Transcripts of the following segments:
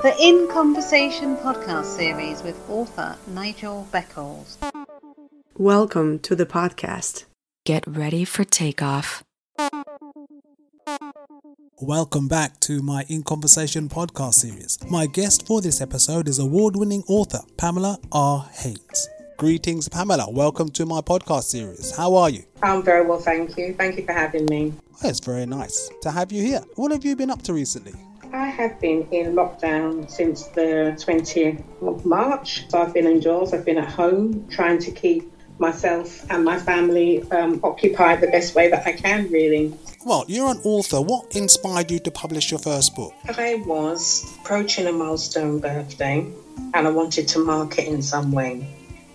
The In Conversation podcast series with author Nigel Beckles. Welcome to the podcast. Get ready for takeoff. Welcome back to my In Conversation podcast series. My guest for this episode is award winning author Pamela R. Haynes. Greetings, Pamela. Welcome to my podcast series. How are you? I'm very well, thank you. Thank you for having me. Oh, it's very nice to have you here. What have you been up to recently? I have been in lockdown since the 20th of March. So I've been indoors, I've been at home trying to keep myself and my family um, occupied the best way that I can, really. Well, you're an author. What inspired you to publish your first book? I was approaching a milestone birthday and I wanted to mark it in some way.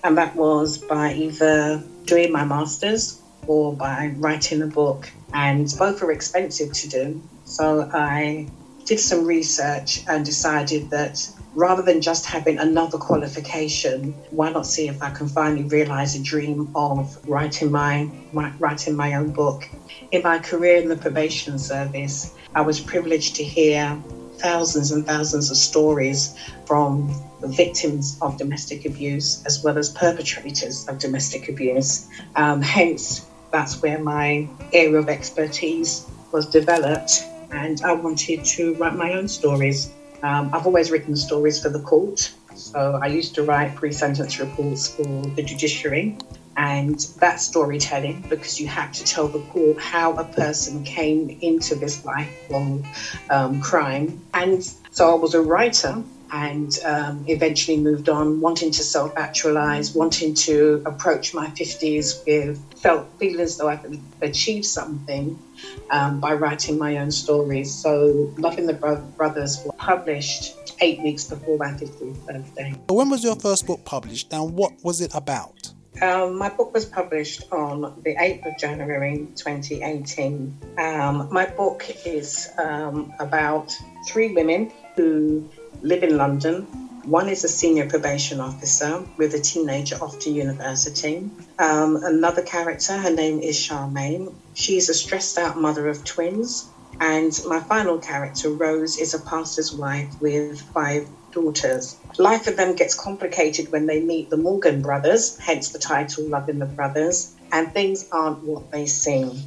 And that was by either doing my master's or by writing a book. And both are expensive to do. So I did some research and decided that rather than just having another qualification, why not see if I can finally realize a dream of writing my, my, writing my own book? In my career in the probation service, I was privileged to hear thousands and thousands of stories from victims of domestic abuse as well as perpetrators of domestic abuse. Um, hence, that's where my area of expertise was developed, and I wanted to write my own stories. Um, I've always written stories for the court, so I used to write pre sentence reports for the judiciary. And that storytelling, because you have to tell the court how a person came into this lifelong um, crime. And so I was a writer and um, eventually moved on, wanting to self actualize, wanting to approach my 50s with felt feeling as though I could achieve something um, by writing my own stories. So, Loving the Bro- Brothers was published eight weeks before my 50th birthday. When was your first book published and what was it about? Um, my book was published on the 8th of January 2018. Um, my book is um, about three women who live in London. One is a senior probation officer with a teenager off to university. Um, another character, her name is Charmaine. She's a stressed out mother of twins. And my final character, Rose, is a pastor's wife with five daughters. Life for them gets complicated when they meet the Morgan brothers, hence the title Loving the Brothers, and things aren't what they seem.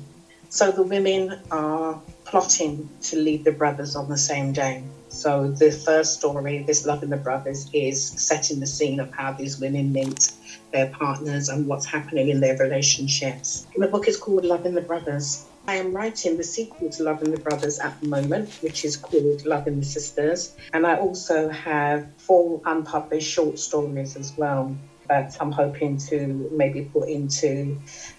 So the women are plotting to leave the brothers on the same day. So the first story, this Loving the Brothers, is setting the scene of how these women meet their partners and what's happening in their relationships. And the book is called Loving the Brothers. I am writing the sequel to Loving the Brothers at the moment, which is called Loving the Sisters. And I also have four unpublished short stories as well that I'm hoping to maybe put into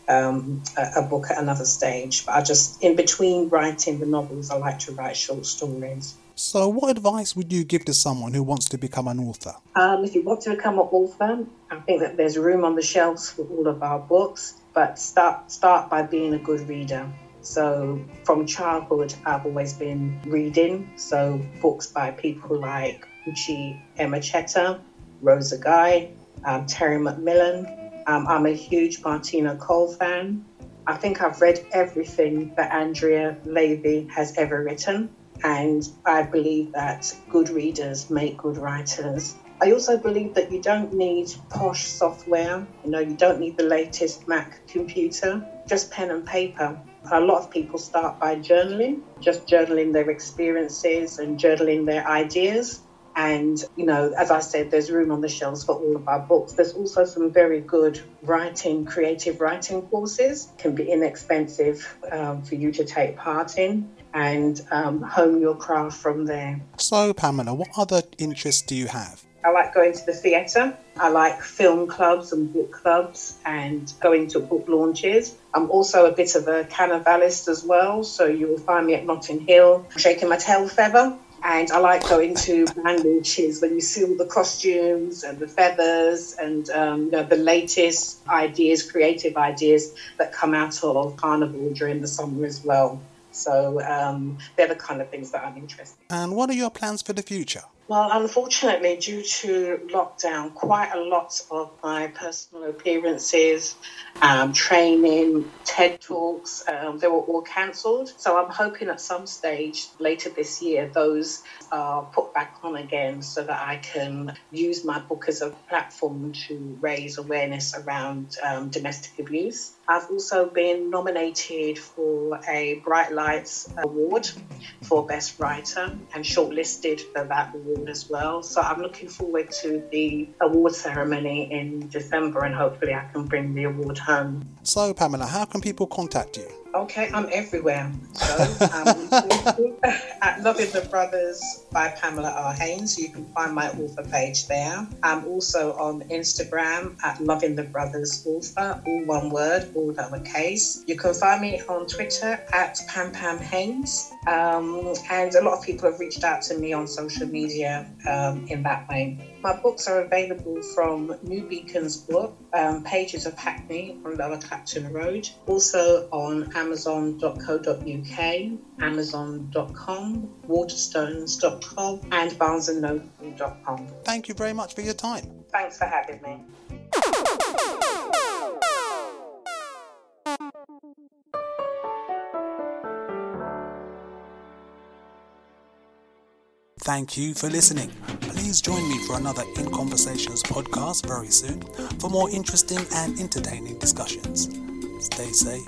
um, a, a, book at another stage. But I just, in between writing the novels, I like to write short stories. So, what advice would you give to someone who wants to become an author? Um, if you want to become an author, I think that there's room on the shelves for all of our books, but start start by being a good reader. So, from childhood, I've always been reading. So, books by people like Nkechi Emecheta, Rosa Guy, um, Terry McMillan. Um, I'm a huge Martina Cole fan. I think I've read everything that Andrea Levy has ever written. And I believe that good readers make good writers. I also believe that you don't need posh software. You know, you don't need the latest Mac computer, just pen and paper. A lot of people start by journaling, just journaling their experiences and journaling their ideas. And, you know, as I said, there's room on the shelves for all of our books. There's also some very good writing, creative writing courses, can be inexpensive um, for you to take part in and um, hone your craft from there. So, Pamela, what other interests do you have? I like going to the theatre. I like film clubs and book clubs and going to book launches. I'm also a bit of a carnivalist as well, so you will find me at Notting Hill shaking my tail feather. And I like going to band launches when you see all the costumes and the feathers and um, you know, the latest ideas, creative ideas that come out of Carnival during the summer as well. So um, they're the kind of things that I'm interested in. And what are your plans for the future? Well, unfortunately, due to lockdown, quite a lot of my personal appearances, um, training, TED Talks, um, they were all cancelled. So I'm hoping at some stage later this year, those are put back on again so that I can use my book as a platform to raise awareness around um, domestic abuse. I've also been nominated for a Bright Lights Award for Best Writer and shortlisted for that award as well. So I'm looking forward to the award ceremony in December and hopefully I can bring the award home. So, Pamela, how can people contact you? Okay, I'm everywhere. So, um, at Loving the Brothers by Pamela R. Haynes, you can find my author page there. I'm also on Instagram at Loving the Brothers Author, all one word, all lowercase. You can find me on Twitter at Pam Pam Haynes. Um, and a lot of people have reached out to me on social media um, in that way. My books are available from New Beacon Books, um, Pages of Hackney on Lower Clapton Road, also on Amazon.co.uk, Amazon.com, Waterstones.com, and BarnesandNoble.com. Thank you very much for your time. Thanks for having me. Thank you for listening. Please join me for another In Conversations podcast very soon for more interesting and entertaining discussions. Stay safe